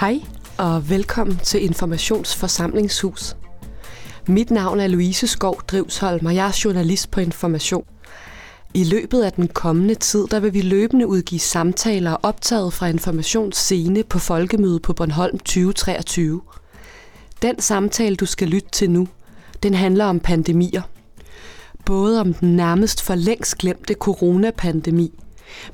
Hej og velkommen til Informationsforsamlingshus. Mit navn er Louise Skov Drivsholm, og jeg er journalist på Information. I løbet af den kommende tid, der vil vi løbende udgive samtaler optaget fra Informationsscene på Folkemødet på Bornholm 2023. Den samtale, du skal lytte til nu, den handler om pandemier. Både om den nærmest for længst glemte coronapandemi,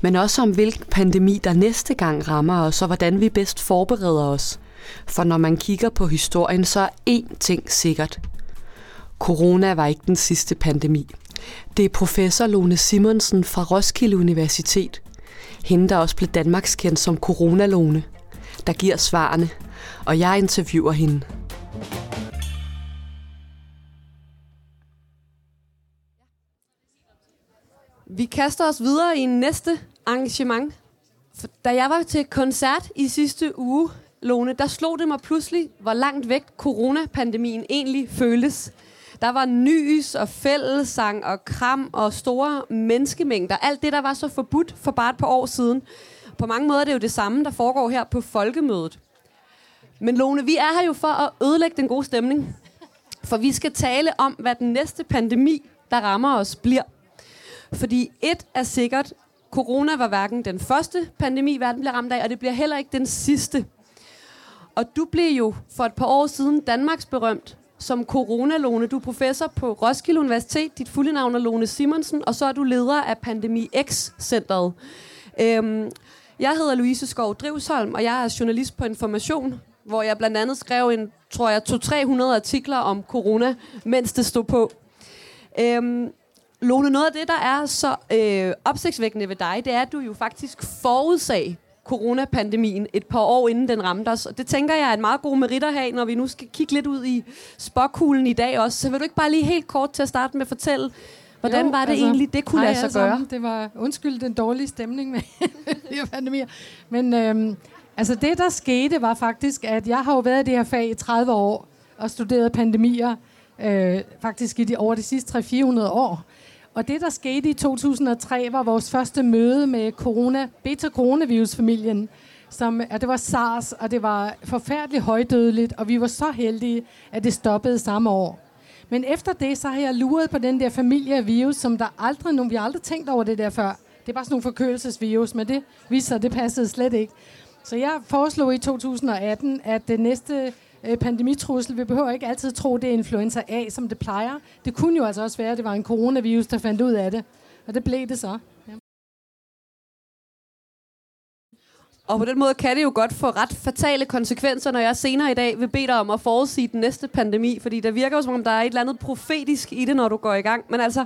men også om hvilken pandemi, der næste gang rammer os, og hvordan vi bedst forbereder os. For når man kigger på historien, så er én ting sikkert. Corona var ikke den sidste pandemi. Det er professor Lone Simonsen fra Roskilde Universitet. Hende, der også blev Danmarks kendt som Corona-Lone, der giver svarene, og jeg interviewer hende. Kaster os videre i næste arrangement. For da jeg var til koncert i sidste uge, Lone, der slog det mig pludselig, hvor langt væk coronapandemien egentlig føles. Der var nys og fællesang og kram og store menneskemængder. Alt det, der var så forbudt for bare et par år siden. På mange måder er det jo det samme, der foregår her på folkemødet. Men Lone, vi er her jo for at ødelægge den gode stemning. For vi skal tale om, hvad den næste pandemi, der rammer os, bliver. Fordi et er sikkert, corona var hverken den første pandemi, verden bliver ramt af, og det bliver heller ikke den sidste. Og du blev jo for et par år siden Danmarks berømt som coronalone. Du er professor på Roskilde Universitet. Dit fulde navn er Lone Simonsen, og så er du leder af Pandemi X-centret. Øhm, jeg hedder Louise Skov Drivsholm, og jeg er journalist på Information, hvor jeg blandt andet skrev en, tror jeg, 200-300 artikler om corona, mens det stod på. Øhm, Lone, noget af det, der er så øh, opsigtsvækkende ved dig, det er, at du jo faktisk forudsag coronapandemien et par år inden den ramte os. Og det tænker jeg er en meget god merit at have, når vi nu skal kigge lidt ud i spokkuglen i dag også. Så vil du ikke bare lige helt kort til at starte med at fortælle, hvordan jo, var det altså, egentlig, det kunne lade sig gøre? Sammen. Det var, undskyld den dårlige stemning med pandemier. Men øhm, altså det, der skete, var faktisk, at jeg har jo været i det her fag i 30 år og studeret pandemier, øh, faktisk i de, over de sidste 300-400 år. Og det, der skete i 2003, var vores første møde med corona, beta-coronavirus-familien. Som, at det var SARS, og det var forfærdeligt højdødeligt, og vi var så heldige, at det stoppede samme år. Men efter det, så har jeg luret på den der familie af virus, som der aldrig nogen, vi har aldrig tænkt over det der før. Det er bare sådan nogle forkølelsesvirus, men det viser sig, at det passede slet ikke. Så jeg foreslog i 2018, at det næste øh, pandemitrussel. Vi behøver ikke altid tro, det er influenza A, som det plejer. Det kunne jo altså også være, at det var en coronavirus, der fandt ud af det. Og det blev det så. Ja. Og på den måde kan det jo godt få ret fatale konsekvenser, når jeg senere i dag vil bede dig om at forudsige den næste pandemi, fordi der virker jo som om, der er et eller andet profetisk i det, når du går i gang. Men altså,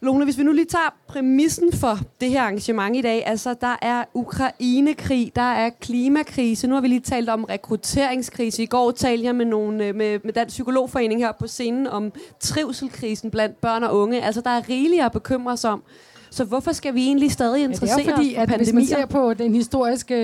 Lone, hvis vi nu lige tager præmissen for det her arrangement i dag, altså der er Ukrainekrig, der er klimakrise, nu har vi lige talt om rekrutteringskrise. I går talte jeg med, nogle, øh, med, med Dansk Psykologforening her på scenen om trivselkrisen blandt børn og unge. Altså der er rigeligt at bekymre sig om. Så hvorfor skal vi egentlig stadig interessere ja, det er fordi, at hvis man ser på den historiske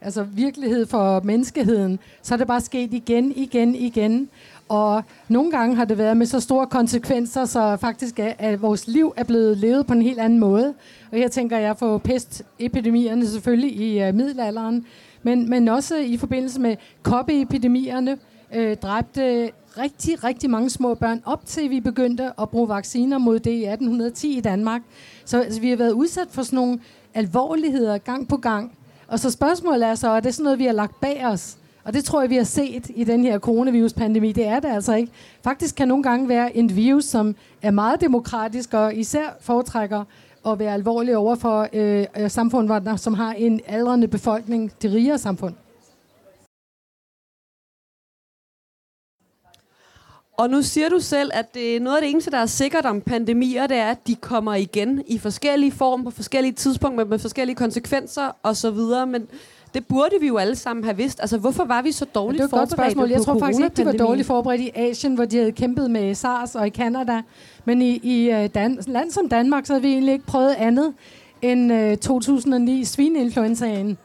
altså virkelighed for menneskeheden, så er det bare sket igen, igen, igen. Og nogle gange har det været med så store konsekvenser, så faktisk er, at vores liv er blevet levet på en helt anden måde. Og her tænker jeg på pestepidemierne selvfølgelig i uh, middelalderen, men, men også i forbindelse med koppeepidemierne, øh, dræbte rigtig, rigtig mange små børn, op til vi begyndte at bruge vacciner mod det i 1810 i Danmark. Så altså, vi har været udsat for sådan nogle alvorligheder gang på gang. Og så spørgsmålet er så, er det sådan noget, vi har lagt bag os? Og det tror jeg, vi har set i den her coronavirus-pandemi. Det er det altså ikke. Faktisk kan nogle gange være en virus, som er meget demokratisk og især foretrækker at være alvorlig over for øh, øh samfund, som har en aldrende befolkning, det rigere samfund. Og nu siger du selv, at det er noget af det eneste, der er sikkert om pandemier, det er, at de kommer igen i forskellige former, på forskellige tidspunkter, med forskellige konsekvenser osv. Men det burde vi jo alle sammen have vidst. Altså, hvorfor var vi så dårligt ja, det forberedt spørgsmål. Jeg tror faktisk ikke, de var dårligt forberedt i Asien, hvor de havde kæmpet med SARS og i Kanada. Men i, i uh, Dan- land som Danmark, så havde vi egentlig ikke prøvet andet end øh, 2009 svineinfluenzaen.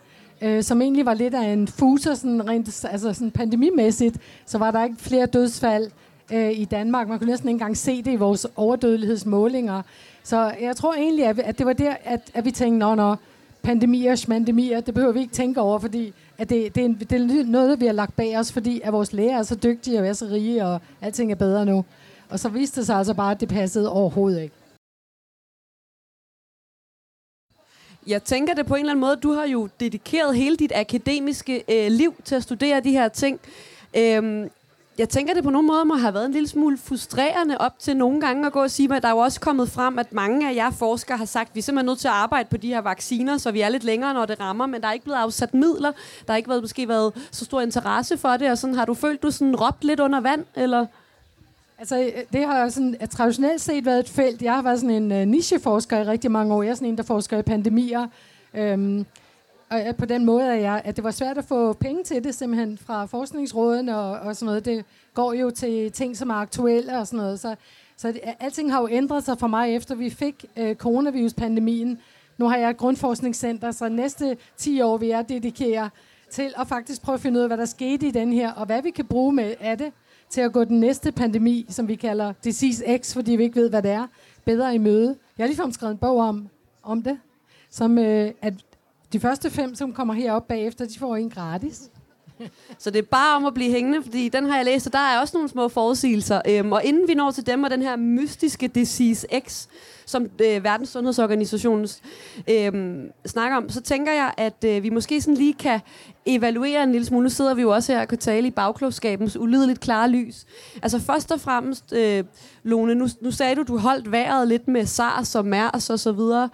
Uh, som egentlig var lidt af en fuser, sådan rent altså sådan pandemimæssigt, så var der ikke flere dødsfald øh, i Danmark. Man kunne næsten ikke engang se det i vores overdødelighedsmålinger. Så jeg tror egentlig, at, at det var der, at, at vi tænkte, nå, nå, pandemier smandemier, det behøver vi ikke tænke over, fordi at det, det, er en, det er noget, vi har lagt bag os, fordi at vores læger er så dygtige og er så rige, og alting er bedre nu. Og så viste det sig altså bare, at det passede overhovedet ikke. Jeg tænker det på en eller anden måde. Du har jo dedikeret hele dit akademiske øh, liv til at studere de her ting. Øhm, jeg tænker, det på nogle måder må have været en lille smule frustrerende op til nogle gange at gå og sige, at der er jo også kommet frem, at mange af jer forskere har sagt, at vi er simpelthen nødt til at arbejde på de her vacciner, så vi er lidt længere, når det rammer, men der er ikke blevet afsat midler. Der har ikke været, måske været så stor interesse for det, og sådan har du følt, du sådan råbt lidt under vand, eller? Altså, det har sådan, traditionelt set været et felt. Jeg har været sådan en uh, nicheforsker i rigtig mange år. Jeg er sådan en, der forsker i pandemier. Øhm, og på den måde, at, jeg, at det var svært at få penge til det, simpelthen fra forskningsråden og, og sådan noget. Det går jo til ting, som er aktuelle og sådan noget. Så, så det, alting har jo ændret sig for mig, efter vi fik øh, coronaviruspandemien. Nu har jeg et grundforskningscenter, så næste 10 år vil jeg dedikere til at faktisk prøve at finde ud af, hvad der skete i den her, og hvad vi kan bruge med af det til at gå den næste pandemi, som vi kalder Disease X, fordi vi ikke ved, hvad det er, bedre i møde. Jeg har ligefrem skrevet en bog om, om det, som øh, at de første fem, som kommer herop bagefter, de får en gratis. Så det er bare om at blive hængende, fordi den har jeg læst, og der er også nogle små forudsigelser. Øhm, og inden vi når til dem og den her mystiske Disease X, som øh, Verdenssundhedsorganisationen øh, snakker om, så tænker jeg, at øh, vi måske sådan lige kan evaluere en lille smule. Nu sidder vi jo også her og kan tale i bagklogskabens ulideligt klare lys. Altså først og fremmest, øh, Lone, nu, nu sagde du, du holdt vejret lidt med SARS og MERS og så videre.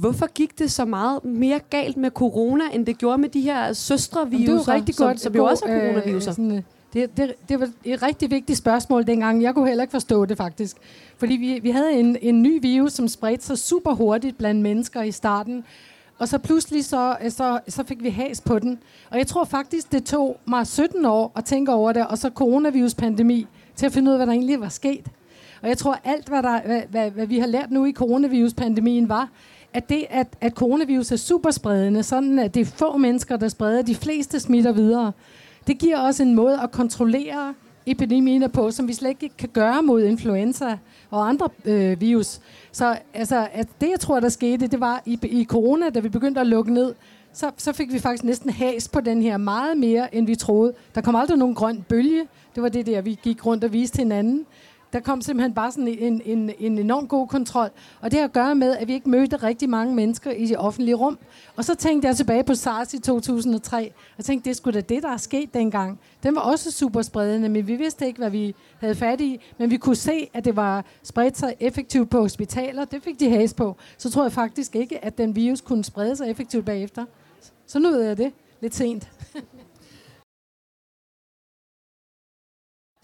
Hvorfor gik det så meget mere galt med corona, end det gjorde med de her søstreviruser, det er rigtig godt, som, som jo også er coronaviruser? Øh, sådan, det, det, det var et rigtig vigtigt spørgsmål dengang. Jeg kunne heller ikke forstå det faktisk. Fordi vi, vi havde en, en ny virus, som spredte sig super hurtigt blandt mennesker i starten. Og så pludselig så, så, så fik vi has på den. Og jeg tror faktisk, det tog mig 17 år at tænke over det, og så coronavirus-pandemi, til at finde ud af, hvad der egentlig var sket. Og jeg tror, alt, hvad, der, hvad, hvad, hvad vi har lært nu i coronavirus-pandemien, var, at det, at, at coronavirus er superspredende, sådan at det er få mennesker, der spreder, de fleste smitter videre, det giver også en måde at kontrollere epidemien på, som vi slet ikke kan gøre mod influenza og andre øh, virus. Så altså, at det, jeg tror, der skete, det var i, i corona, da vi begyndte at lukke ned, så, så fik vi faktisk næsten has på den her meget mere, end vi troede. Der kom aldrig nogen grøn bølge. Det var det der, vi gik rundt og viste hinanden. Der kom simpelthen bare sådan en, en, en enorm god kontrol. Og det har at gøre med, at vi ikke mødte rigtig mange mennesker i det offentlige rum. Og så tænkte jeg tilbage på SARS i 2003, og tænkte, det skulle da det, der er sket dengang. Den var også super spredende, men vi vidste ikke, hvad vi havde fat i. Men vi kunne se, at det var spredt sig effektivt på hospitaler. Det fik de has på. Så tror jeg faktisk ikke, at den virus kunne sprede sig effektivt bagefter. Så nu ved jeg det. Lidt sent.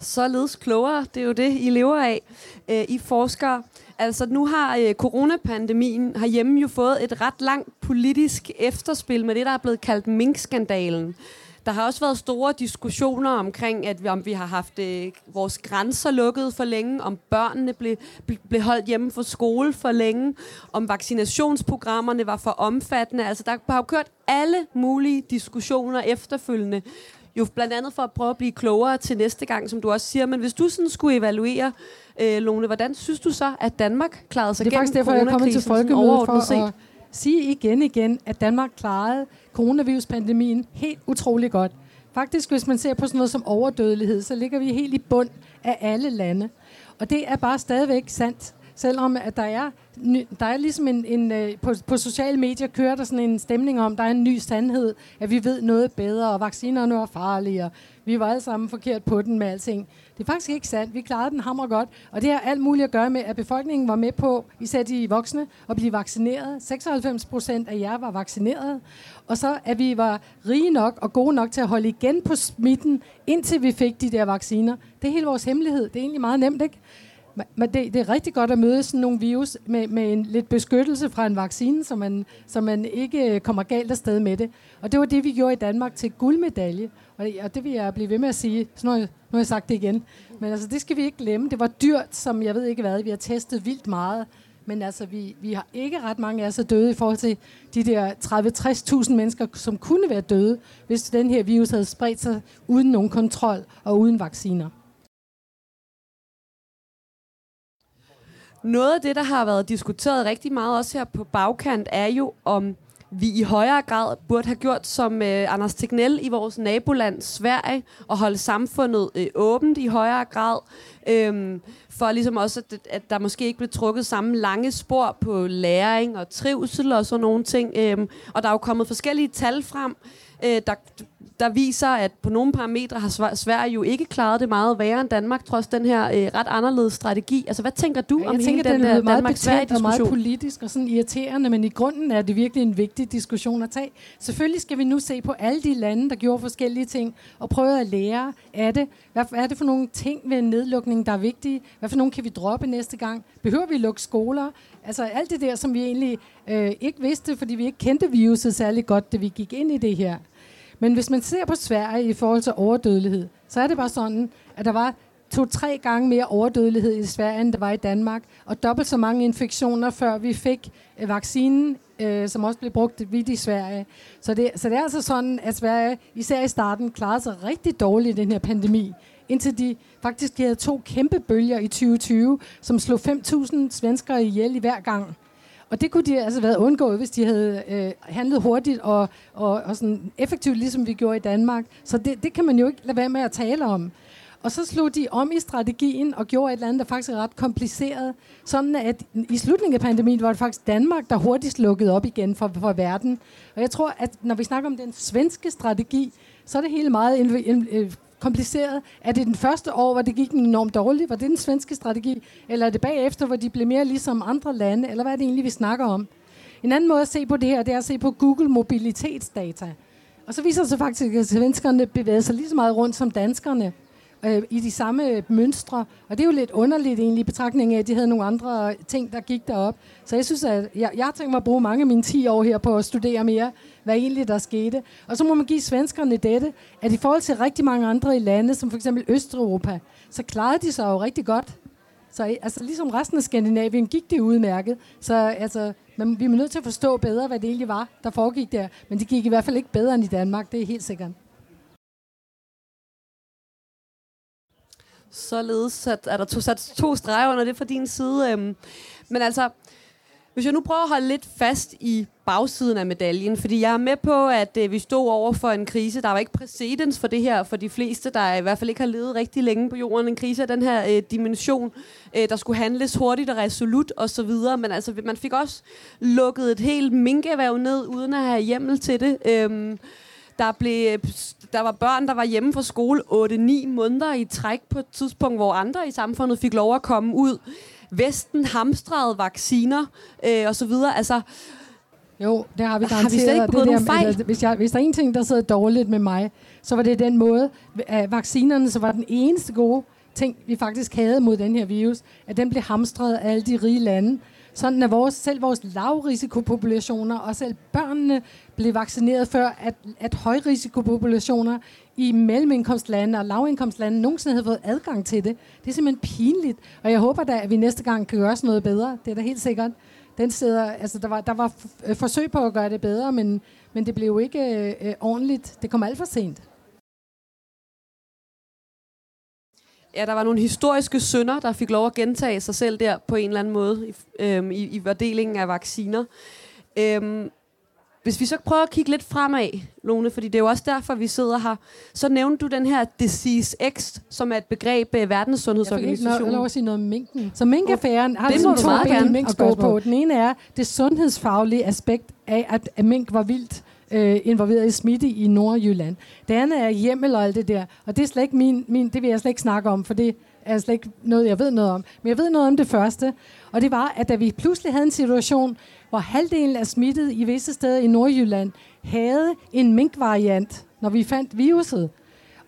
Således klogere. Det er jo det, I lever af. Øh, I forskere. Altså, nu har øh, coronapandemien herhjemme jo fået et ret langt politisk efterspil med det, der er blevet kaldt minkskandalen. Der har også været store diskussioner omkring, at vi, om vi har haft øh, vores grænser lukket for længe, om børnene blev, ble, blev holdt hjemme fra skole for længe, om vaccinationsprogrammerne var for omfattende. Altså, der har jo kørt alle mulige diskussioner efterfølgende jo blandt andet for at prøve at blive klogere til næste gang, som du også siger. Men hvis du sådan skulle evaluere, øh, Lone, hvordan synes du så, at Danmark klarede sig gennem? Det er faktisk derfor, jeg kommer til folkemødet for set? at sige igen igen, at Danmark klarede coronaviruspandemien helt utrolig godt. Faktisk, hvis man ser på sådan noget som overdødelighed, så ligger vi helt i bund af alle lande. Og det er bare stadigvæk sandt selvom at der er, der er ligesom en, en øh, på, på sociale medier kører der sådan en stemning om, der er en ny sandhed, at vi ved noget bedre, og vaccinerne er farlige, og vi var alle sammen forkert på den med alting. Det er faktisk ikke sandt. Vi klarede den hammer godt, og det har alt muligt at gøre med, at befolkningen var med på, især de voksne, at blive vaccineret. 96 procent af jer var vaccineret, og så at vi var rige nok og gode nok til at holde igen på smitten, indtil vi fik de der vacciner. Det er hele vores hemmelighed. Det er egentlig meget nemt, ikke? Men det, det er rigtig godt at møde sådan nogle virus med, med en lidt beskyttelse fra en vaccine, så man, så man ikke øh, kommer galt afsted med det. Og det var det, vi gjorde i Danmark til guldmedalje. Og, og det vil jeg blive ved med at sige. Så nu har, jeg, nu har jeg sagt det igen. Men altså, det skal vi ikke glemme. Det var dyrt, som jeg ved ikke hvad. Vi har testet vildt meget. Men altså, vi, vi har ikke ret mange af os er døde i forhold til de der 30-60.000 mennesker, som kunne være døde, hvis den her virus havde spredt sig uden nogen kontrol og uden vacciner. Noget af det, der har været diskuteret rigtig meget også her på bagkant, er jo, om vi i højere grad burde have gjort som øh, Anders Tegnell i vores naboland Sverige, og holde samfundet øh, åbent i højere grad, øh, for ligesom også, at, at der måske ikke blev trukket samme lange spor på læring og trivsel og sådan nogle ting. Øh, og der er jo kommet forskellige tal frem, øh, der, der viser, at på nogle parametre har Sverige jo ikke klaret det meget værre end Danmark, trods den her øh, ret anderledes strategi. Altså, hvad tænker du ja, om tænker, hele den, den der Danmark-Sverige-diskussion? meget politisk og sådan irriterende, men i grunden er det virkelig en vigtig diskussion at tage. Selvfølgelig skal vi nu se på alle de lande, der gjorde forskellige ting, og prøve at lære af det. Hvad er det for nogle ting ved en nedlukning, der er vigtige? Hvad for nogle kan vi droppe næste gang? Behøver vi lukke skoler? Altså alt det der, som vi egentlig øh, ikke vidste, fordi vi ikke kendte viruset særlig godt, da vi gik ind i det her. Men hvis man ser på Sverige i forhold til overdødelighed, så er det bare sådan, at der var to-tre gange mere overdødelighed i Sverige, end der var i Danmark, og dobbelt så mange infektioner, før vi fik øh, vaccinen, øh, som også blev brugt vidt i Sverige. Så det, så det er altså sådan, at Sverige, især i starten, klarede sig rigtig dårligt i den her pandemi, indtil de faktisk havde to kæmpe bølger i 2020, som slog 5.000 svenskere ihjel i hver gang. Og det kunne de altså været undgået, hvis de havde øh, handlet hurtigt og, og, og sådan effektivt, ligesom vi gjorde i Danmark. Så det, det kan man jo ikke lade være med at tale om. Og så slog de om i strategien og gjorde et eller andet, der faktisk er ret kompliceret. Sådan at i slutningen af pandemien var det faktisk Danmark, der hurtigst lukkede op igen for, for verden. Og jeg tror, at når vi snakker om den svenske strategi, så er det hele meget kompliceret. Er det den første år, hvor det gik enormt dårligt? Var det den svenske strategi? Eller er det bagefter, hvor de blev mere ligesom andre lande? Eller hvad er det egentlig, vi snakker om? En anden måde at se på det her, det er at se på Google mobilitetsdata. Og så viser det sig faktisk, at svenskerne bevæger sig lige så meget rundt som danskerne øh, i de samme mønstre. Og det er jo lidt underligt egentlig i betragtning af, at de havde nogle andre ting, der gik derop. Så jeg synes, at jeg, jeg har tænkt mig at bruge mange af mine 10 år her på at studere mere, hvad egentlig der skete. Og så må man give svenskerne dette, at i forhold til rigtig mange andre i lande, som for eksempel Østeuropa, så klarede de sig jo rigtig godt. Så altså, ligesom resten af Skandinavien gik det udmærket. Så altså, man, vi er nødt til at forstå bedre, hvad det egentlig var, der foregik der. Men det gik i hvert fald ikke bedre end i Danmark, det er helt sikkert. Således at, er der to, sat to streger under det fra din side. Øhm. Men altså, hvis jeg nu prøver at holde lidt fast i bagsiden af medaljen, fordi jeg er med på, at øh, vi stod over for en krise. Der var ikke præcedens for det her for de fleste, der i hvert fald ikke har levet rigtig længe på jorden. En krise af den her øh, dimension, øh, der skulle handles hurtigt og resolut osv. Men altså, man fik også lukket et helt minkeværv ned, uden at have hjemmel til det. Øh, der, blev, der var børn, der var hjemme fra skole 8-9 måneder i træk på et tidspunkt, hvor andre i samfundet fik lov at komme ud. Vesten hamstrede vacciner øh, og så videre. Altså, jo, det har vi garanteret. Har vi slet ikke det der, fejl? Altså, hvis, jeg, hvis der er en ting, der sidder dårligt med mig, så var det den måde, at vaccinerne så var den eneste gode ting, vi faktisk havde mod den her virus, at den blev hamstret af alle de rige lande. Sådan at vores, selv vores lavrisikopopulationer og selv børnene blev vaccineret før, at, at højrisikopopulationer i mellemindkomstlande og lavindkomstlande nogensinde havde fået adgang til det. Det er simpelthen pinligt, og jeg håber da, at vi næste gang kan gøre sådan noget bedre. Det er da helt sikkert. Den sidder, altså der var, der var øh, forsøg på at gøre det bedre, men, men det blev jo ikke øh, øh, ordentligt. Det kom alt for sent. Ja, der var nogle historiske synder, der fik lov at gentage sig selv der på en eller anden måde i, øhm, i, i fordelingen af vacciner. Øhm, hvis vi så prøver at kigge lidt fremad, Lone, fordi det er jo også derfor, vi sidder her, så nævnte du den her Disease X, som er et begreb af Verdenssundhedsorganisationen. Jeg fik ikke sige noget om minken. Så minkaffæren har det ligesom to ben mink gå på. Den ene er det sundhedsfaglige aspekt af, at, at mink var vildt øh, involveret i smitte i Nordjylland. Det andet er hjemmel og alt det der. Og det er slet ikke min, min, det vil jeg slet ikke snakke om, for det er slet ikke noget, jeg ved noget om. Men jeg ved noget om det første, og det var, at da vi pludselig havde en situation, hvor halvdelen af smittet i visse steder i Nordjylland havde en minkvariant, når vi fandt viruset.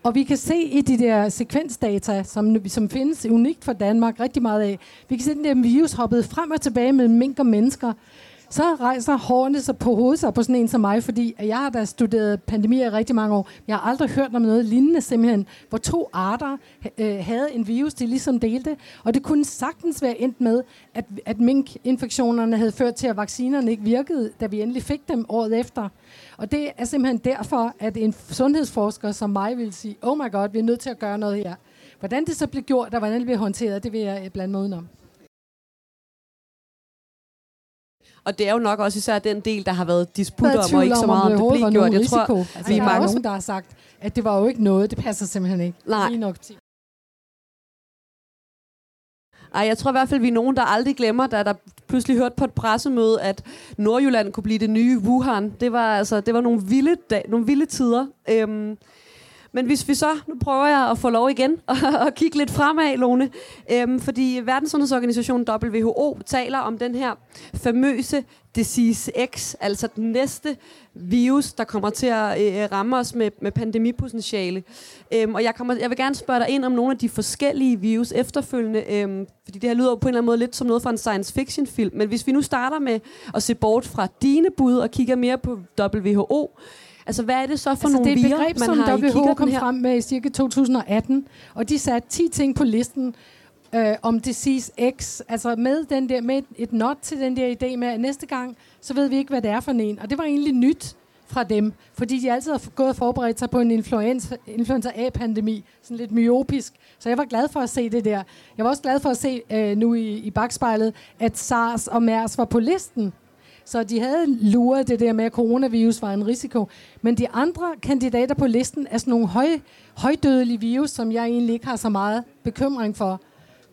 Og vi kan se i de der sekvensdata, som, som findes unikt for Danmark rigtig meget af, vi kan se, at den der virus hoppede frem og tilbage med mink og mennesker så rejser hårene sig på hovedet sig på sådan en som mig, fordi jeg har da studeret pandemier i rigtig mange år. Jeg har aldrig hørt om noget lignende simpelthen, hvor to arter øh, havde en virus, de ligesom delte. Og det kunne sagtens være endt med, at, at minkinfektionerne havde ført til, at vaccinerne ikke virkede, da vi endelig fik dem året efter. Og det er simpelthen derfor, at en sundhedsforsker som mig vil sige, oh my god, vi er nødt til at gøre noget her. Hvordan det så blev gjort, og hvordan det blev håndteret, det vil jeg øh, blande mig udenom. Og det er jo nok også især den del, der har været disputter om, og ikke så meget om det, det blev gjort. Jeg tror, altså, vi er mange... nogen, der har sagt, at det var jo ikke noget. Det passer simpelthen ikke. Nej. Nok ej, jeg tror i hvert fald, vi er nogen, der aldrig glemmer, da der pludselig hørte på et pressemøde, at Nordjylland kunne blive det nye Wuhan. Det var altså, det var nogle vilde, dag, nogle vilde tider. Øhm, men hvis vi så, nu prøver jeg at få lov igen og kigge lidt fremad, Lone, øhm, fordi Verdenssundhedsorganisationen WHO taler om den her famøse disease X, altså den næste virus, der kommer til at øh, ramme os med, med pandemipotentiale. Øhm, og jeg, kommer, jeg vil gerne spørge dig ind om nogle af de forskellige virus efterfølgende, øhm, fordi det her lyder på en eller anden måde lidt som noget fra en science fiction film. Men hvis vi nu starter med at se bort fra dine bud og kigger mere på WHO, Altså, hvad er det så for altså, nogle virer, man som WHO kom frem med i cirka 2018, og de satte 10 ting på listen øh, om Disease X, altså med, den der, med et not til den der idé med, at næste gang, så ved vi ikke, hvad det er for en. Og det var egentlig nyt fra dem, fordi de altid har gået og forberedt sig på en influenza, influenza A-pandemi, sådan lidt myopisk. Så jeg var glad for at se det der. Jeg var også glad for at se øh, nu i, i bagspejlet, at SARS og MERS var på listen. Så de havde luret det der med, at coronavirus var en risiko. Men de andre kandidater på listen er sådan nogle høj, højdødelige virus, som jeg egentlig ikke har så meget bekymring for.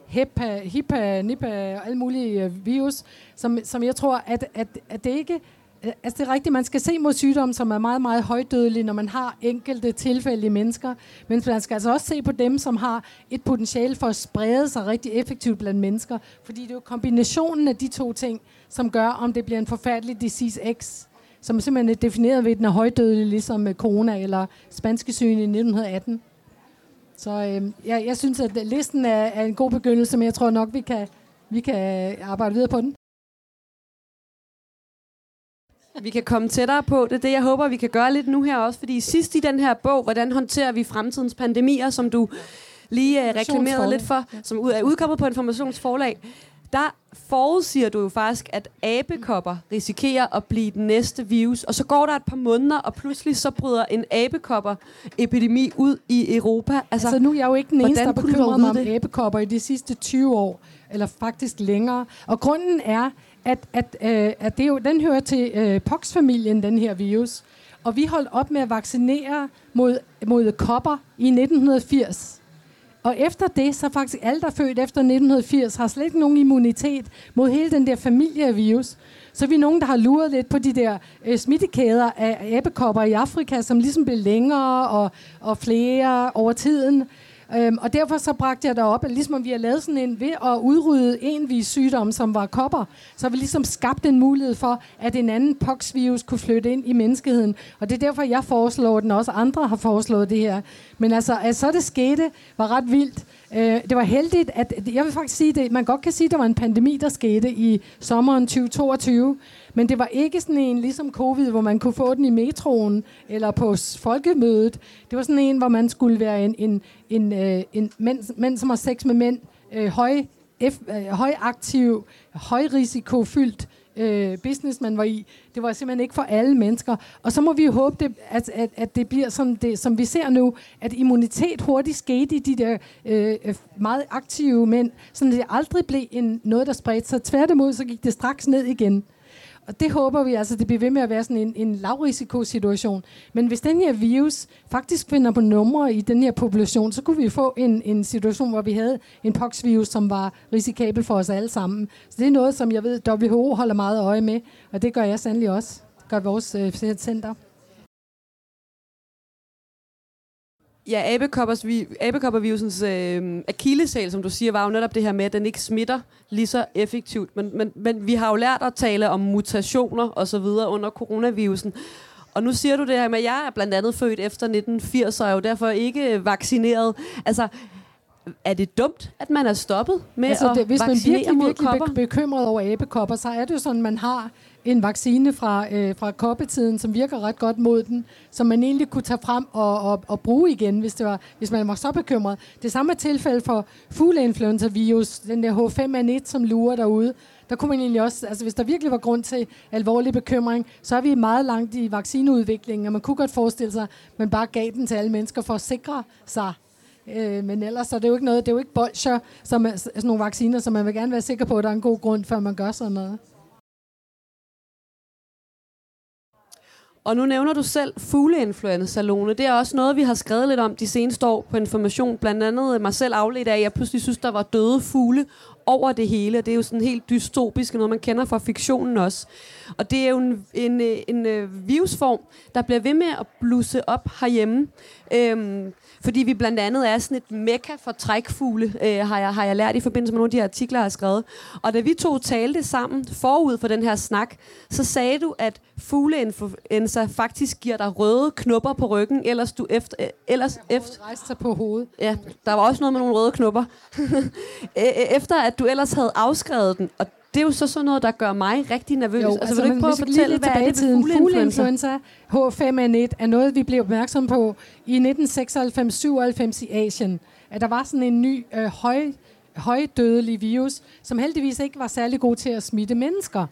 HEPA, HIPA, NIPA og alle mulige øh, virus, som, som jeg tror, at, at, at det ikke Øh, altså det er rigtigt, man skal se mod sygdomme, som er meget, meget højdødelige, når man har enkelte tilfældige mennesker. Men man skal altså også se på dem, som har et potentiale for at sprede sig rigtig effektivt blandt mennesker. Fordi det er jo kombinationen af de to ting, som gør, om det bliver en forfærdelig disease X, som simpelthen er defineret ved, at den er højdødelig, ligesom øh, corona eller spanske sygen i 1918. Så øh, jeg, jeg synes, at listen er, er en god begyndelse, men jeg tror nok, vi kan, vi kan arbejde videre på den. Vi kan komme tættere på. Det er det, jeg håber, vi kan gøre lidt nu her også. Fordi sidst i den her bog, hvordan håndterer vi fremtidens pandemier, som du lige uh, reklamerede lidt for, som er udkommet på Informationsforlag, der forudsiger du jo faktisk, at abekopper risikerer at blive den næste virus. Og så går der et par måneder, og pludselig så bryder en abekopper-epidemi ud i Europa. Altså, altså nu er jeg jo ikke den eneste, der bekymrer mig om abekopper i de sidste 20 år, eller faktisk længere. Og grunden er, at, at, øh, at det jo, den hører til øh, pox-familien, den her virus. Og vi holdt op med at vaccinere mod, mod kopper i 1980. Og efter det, så faktisk alle, der er født efter 1980, har slet ikke nogen immunitet mod hele den der familie af virus. Så er vi nogen, der har luret lidt på de der øh, smittekæder af æbekopper i Afrika, som ligesom blev længere og, og flere over tiden. Øhm, og derfor så bragte jeg op, at ligesom vi har lavet sådan en, ved at udrydde en vis sygdom, som var kopper, så har vi ligesom skabt en mulighed for, at en anden poxvirus kunne flytte ind i menneskeheden. Og det er derfor, jeg foreslår den, og også andre har foreslået det her. Men altså, at så det skete, var ret vildt. Øh, det var heldigt, at jeg vil faktisk sige det, man godt kan sige, at der var en pandemi, der skete i sommeren 2022, men det var ikke sådan en ligesom covid, hvor man kunne få den i metroen eller på folkemødet. Det var sådan en, hvor man skulle være en, en, en, øh, en mænd, mænd, som har sex med mænd, øh, høj, F, øh, højaktiv, højrisikofyldt øh, business, man var i. Det var simpelthen ikke for alle mennesker. Og så må vi jo håbe, det, at, at, at det bliver som, det, som vi ser nu, at immunitet hurtigt skete i de der øh, øh meget aktive mænd, så det aldrig blev en, noget, der spredte sig. Tværtimod, så gik det straks ned igen. Og det håber vi altså, det bliver ved med at være sådan en, en lavrisikosituation. Men hvis den her virus faktisk finder på numre i den her population, så kunne vi få en, en situation, hvor vi havde en poxvirus, som var risikabel for os alle sammen. Så det er noget, som jeg ved, WHO holder meget øje med, og det gør jeg sandelig også. Det gør vores øh, center. Ja, abekoppervirusens øh, akillesal, som du siger, var jo netop det her med, at den ikke smitter lige så effektivt. Men, men, men vi har jo lært at tale om mutationer og så videre under coronavirusen. Og nu siger du det her med, at jeg er blandt andet født efter 1980, og er jo derfor ikke vaccineret. Altså, er det dumt, at man er stoppet med altså, det, at Hvis man virkelig, virkelig kopper? bekymret over abekopper, så er det jo sådan, man har en vaccine fra, øh, fra koppetiden, som virker ret godt mod den, som man egentlig kunne tage frem og, og, og bruge igen, hvis, det var, hvis man var så bekymret. Det samme er tilfælde for fugleinfluenza-virus, den der H5N1, som lurer derude. Der kunne man egentlig også, altså hvis der virkelig var grund til alvorlig bekymring, så er vi meget langt i vaccineudviklingen, og man kunne godt forestille sig, at man bare gav den til alle mennesker for at sikre sig Øh, men ellers så er det jo ikke noget, det er jo ikke bolcher, som er sådan nogle vacciner, som man vil gerne være sikker på, at der er en god grund, før man gør sådan noget. Og nu nævner du selv fugleinfluenza, Lone. Det er også noget, vi har skrevet lidt om de seneste år på information. Blandt andet mig selv afledt af, at jeg pludselig synes, der var døde fugle over det hele. Det er jo sådan helt dystopisk, noget man kender fra fiktionen også. Og det er jo en, en, en, en øh, virusform, der bliver ved med at blusse op herhjemme. Øhm, fordi vi blandt andet er sådan et mekka for trækfugle, øh, har, jeg, har jeg lært i forbindelse med nogle af de artikler, jeg har skrevet. Og da vi to talte sammen forud for den her snak, så sagde du, at fugleinfluenza faktisk giver dig røde knopper på ryggen, ellers du efter... Øh, ellers efter rejste sig på hovedet. Ja, der var også noget med nogle røde knopper. Øh, øh, efter at du ellers havde afskrevet den, og det er jo så sådan noget, der gør mig rigtig nervøs. Jo, altså, altså, vil du ikke prøve at fortælle, hvad er det ved fugleinfluenza? H5N1 er noget, vi blev opmærksom på i 1996-97 i Asien. At der var sådan en ny øh, høj, højdødelig virus, som heldigvis ikke var særlig god til at smitte mennesker.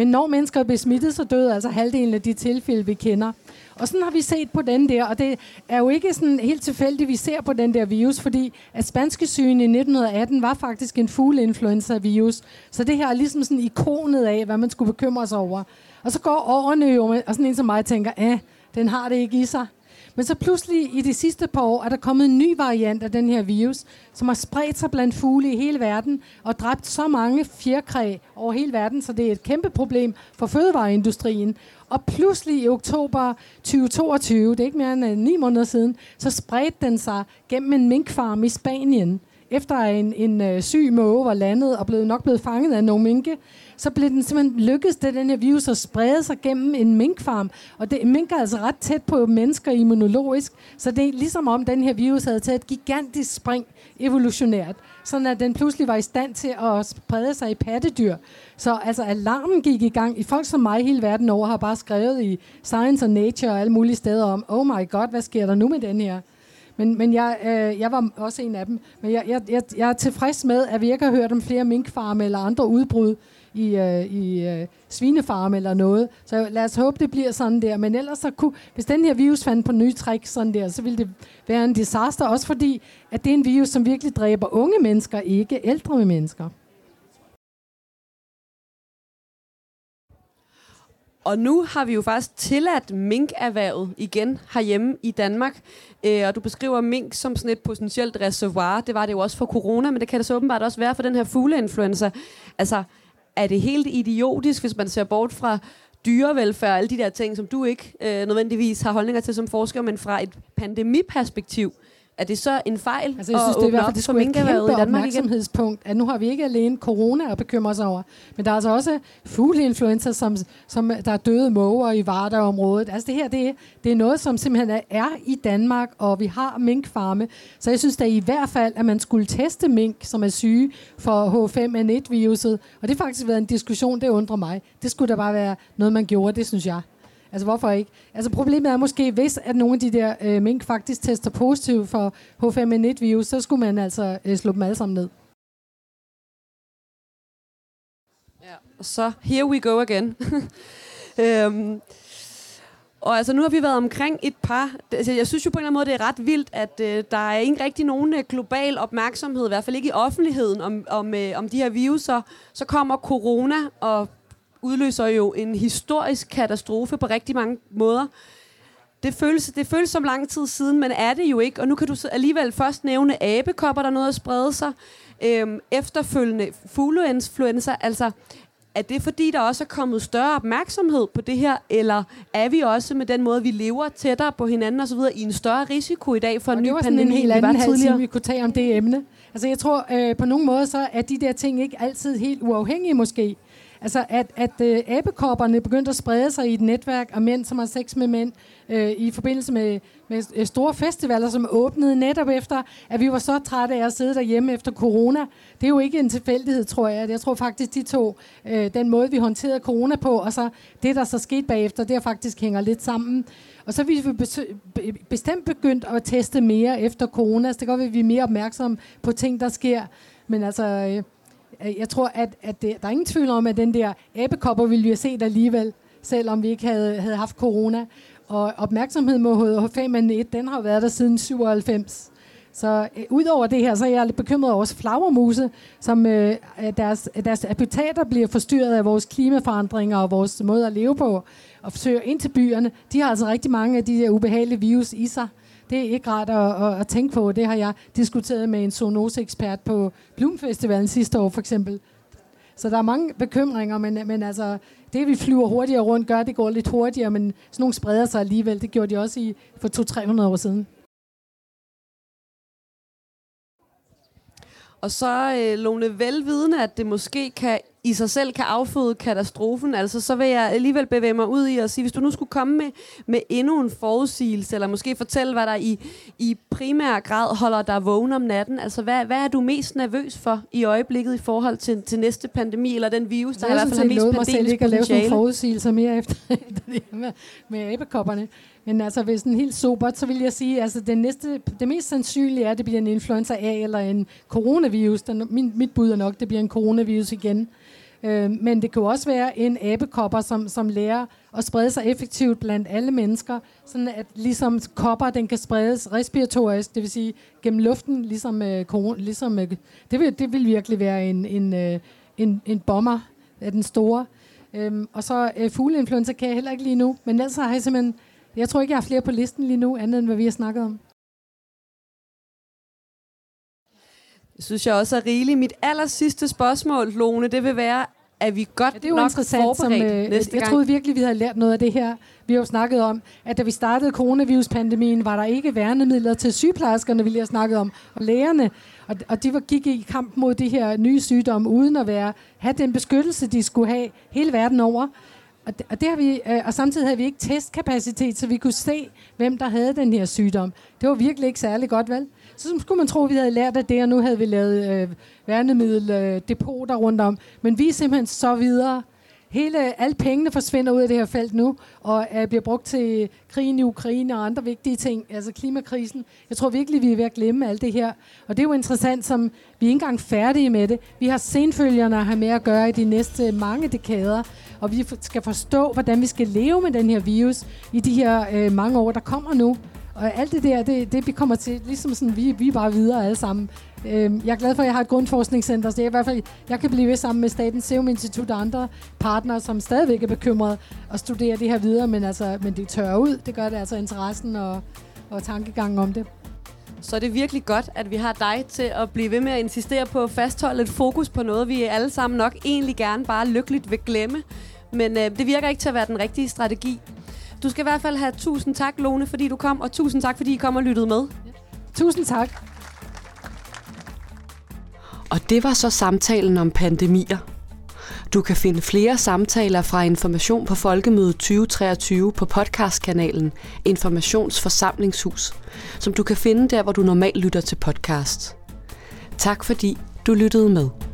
Men når mennesker bliver smittet, så døde altså halvdelen af de tilfælde, vi kender. Og sådan har vi set på den der, og det er jo ikke sådan helt tilfældigt, vi ser på den der virus, fordi at spanske sygen i 1918 var faktisk en fugleinfluenza-virus. Så det her er ligesom sådan ikonet af, hvad man skulle bekymre sig over. Og så går årene jo, og sådan en som mig tænker, at den har det ikke i sig. Men så pludselig i de sidste par år er der kommet en ny variant af den her virus, som har spredt sig blandt fugle i hele verden og dræbt så mange fjerkræ over hele verden, så det er et kæmpe problem for fødevareindustrien. Og pludselig i oktober 2022, det er ikke mere end øh, ni måneder siden, så spredte den sig gennem en minkfarm i Spanien. Efter en, en øh, syg måge var landet og blev nok blevet fanget af nogle minke, så blev den simpelthen lykkedes det, den her virus at sprede sig gennem en minkfarm. Og det, mink er altså ret tæt på mennesker immunologisk, så det er ligesom om den her virus havde taget et gigantisk spring evolutionært, sådan at den pludselig var i stand til at sprede sig i pattedyr. Så altså alarmen gik i gang. I folk som mig hele verden over har bare skrevet i Science og Nature og alle mulige steder om, oh my god, hvad sker der nu med den her? Men, men jeg, øh, jeg var også en af dem. Men jeg, jeg, jeg, jeg er tilfreds med, at vi ikke har hørt om flere minkfarme eller andre udbrud i, øh, i øh, svinefarme eller noget. Så lad os håbe, det bliver sådan der. Men ellers så kunne, hvis den her virus fandt på nye træk sådan der, så ville det være en disaster. Også fordi, at det er en virus, som virkelig dræber unge mennesker, ikke ældre mennesker. Og nu har vi jo faktisk tilladt minkerhvervet igen herhjemme i Danmark. Øh, og du beskriver mink som sådan et potentielt reservoir. Det var det jo også for corona, men det kan det så åbenbart også være for den her fugleinfluenza. Altså, er det helt idiotisk, hvis man ser bort fra dyrevelfærd og alle de der ting, som du ikke øh, nødvendigvis har holdninger til som forsker, men fra et pandemiperspektiv, er det så en fejl altså, jeg synes, det er i hvert fald det skulle et kæmpe i Danmark opmærksomhedspunkt, at nu har vi ikke alene corona at bekymre os over, men der er altså også fugleinfluenza, som, som der er døde måger i Varda-området. Altså det her, det, det er noget, som simpelthen er i Danmark, og vi har minkfarme. Så jeg synes da i hvert fald, at man skulle teste mink, som er syge for H5N1-viruset. Og det har faktisk været en diskussion, det undrer mig. Det skulle da bare være noget, man gjorde, det synes jeg. Altså, hvorfor ikke? Altså, problemet er måske, hvis at nogle af de der øh, mink faktisk tester positiv for H5N1-virus, så skulle man altså øh, slå dem alle sammen ned. Ja, og så here we go again. øhm, og altså, nu har vi været omkring et par... Altså, jeg synes jo på en eller anden måde, det er ret vildt, at øh, der er ikke rigtig nogen øh, global opmærksomhed, i hvert fald ikke i offentligheden, om, om, øh, om de her viruser. Så kommer corona, og udløser jo en historisk katastrofe på rigtig mange måder. Det føles, det føles som lang tid siden, men er det jo ikke. Og nu kan du alligevel først nævne abekopper, der er noget at sprede sig. Øhm, efterfølgende fugleinfluenza. Altså, er det fordi, der også er kommet større opmærksomhed på det her, eller er vi også med den måde, vi lever tættere på hinanden osv., i en større risiko i dag for og en ny pandemi, en helt anden halv time, vi kunne tage om det emne. Altså jeg tror, øh, på nogle måder, så er de der ting ikke altid helt uafhængige måske. Altså, at, at øh, abekopperne begyndte at sprede sig i et netværk af mænd, som har sex med mænd, øh, i forbindelse med, med øh, store festivaler, som åbnede netop efter, at vi var så trætte af at sidde derhjemme efter corona. Det er jo ikke en tilfældighed, tror jeg. Jeg tror faktisk, de to, øh, den måde, vi håndterede corona på, og så det, der så skete bagefter, det faktisk hænger lidt sammen. Og så er vi bestemt begyndt at teste mere efter corona, så det går, at vi er mere opmærksomme på ting, der sker. Men altså... Øh, Øh, jeg tror, at, at det, der er ingen tvivl om, at den der æbekopper ville vi have set alligevel, selvom vi ikke havde, havde haft corona. Og opmærksomhed mod H5N1, den har været der siden 97. Så øh, udover det her, så er jeg lidt bekymret over flagermuse, som øh, deres, deres habitater bliver forstyrret af vores klimaforandringer og vores måde at leve på, og forsøger ind til byerne. De har altså rigtig mange af de der ubehagelige virus i sig. Det er ikke rart at, at, at tænke på. Det har jeg diskuteret med en zoonoseekspert på Blumfestivalen sidste år for eksempel. Så der er mange bekymringer, men, men altså, det vi flyver hurtigere rundt gør, det går lidt hurtigere, men sådan nogle spreder sig alligevel. Det gjorde de også i, for 200-300 år siden. Og så øh, Lone velvidende, at det måske kan i sig selv kan afføde katastrofen, altså så vil jeg alligevel bevæge mig ud i at sige, hvis du nu skulle komme med, med endnu en forudsigelse, eller måske fortælle, hvad der i, i primær grad holder dig vågen om natten, altså hvad, hvad er du mest nervøs for i øjeblikket i forhold til, til næste pandemi, eller den virus, der i hvert fald har mest pandemisk potentiale? Jeg lave sådan forudsigelser mere efter det med, med abekopperne. Men altså, hvis en helt sobert, så vil jeg sige, altså det, næste, det mest sandsynlige er, at det bliver en influenza A eller en coronavirus. Den, min, mit bud er nok, det bliver en coronavirus igen. Øh, men det kan jo også være en abekopper, som, som lærer at sprede sig effektivt blandt alle mennesker, sådan at ligesom kopper, den kan spredes respiratorisk, det vil sige gennem luften, ligesom, øh, ligesom øh, det, vil, det vil virkelig være en, en, øh, en, en bomber af den store. Øhm, og så øh, fugleinfluenza kan jeg heller ikke lige nu, men ellers har jeg simpelthen, jeg tror ikke, jeg har flere på listen lige nu, andet end hvad vi har snakket om. Synes jeg også er rigeligt. Mit aller sidste spørgsmål, Lone, det vil være, at vi godt ja, det er jo nok interessant, som, øh, næste Jeg gang. troede virkelig, vi havde lært noget af det her. Vi har jo snakket om, at da vi startede coronaviruspandemien, var der ikke værnemidler til sygeplejerskerne, vi lige har snakket om, og lægerne. Og, og de var, gik i kamp mod de her nye sygdomme, uden at være, have den beskyttelse, de skulle have hele verden over. Og, det, og, det har vi, øh, og samtidig havde vi ikke testkapacitet, så vi kunne se, hvem der havde den her sygdom. Det var virkelig ikke særlig godt, vel? Så skulle man tro, at vi havde lært af det, og nu havde vi lavet øh, værnemiddeldepoter øh, rundt om. Men vi er simpelthen så videre. Hele, alle pengene forsvinder ud af det her felt nu, og øh, bliver brugt til krigen i Ukraine og andre vigtige ting, altså klimakrisen. Jeg tror virkelig, vi er ved at glemme alt det her. Og det er jo interessant, som vi er ikke engang færdige med det. Vi har senfølgerne at have med at gøre i de næste mange dekader, og vi skal forstå, hvordan vi skal leve med den her virus i de her øh, mange år, der kommer nu. Og alt det der, det, det vi kommer til, ligesom sådan, vi, vi er bare videre alle sammen. Øhm, jeg er glad for, at jeg har et grundforskningscenter, så jeg, i hvert fald, jeg kan blive ved sammen med Statens Serum Institut og andre partnere, som stadigvæk er bekymrede og studere det her videre, men, altså, men det tørrer ud. Det gør det altså interessen og, og tankegangen om det. Så er det virkelig godt, at vi har dig til at blive ved med at insistere på at fastholde et fokus på noget, vi alle sammen nok egentlig gerne bare lykkeligt vil glemme. Men øh, det virker ikke til at være den rigtige strategi. Du skal i hvert fald have tusind tak, Lone, fordi du kom, og tusind tak, fordi I kom og lyttede med. Ja. Tusind tak. Og det var så samtalen om pandemier. Du kan finde flere samtaler fra Information på Folkemødet 2023 på podcastkanalen Informationsforsamlingshus, som du kan finde der, hvor du normalt lytter til podcast. Tak fordi du lyttede med.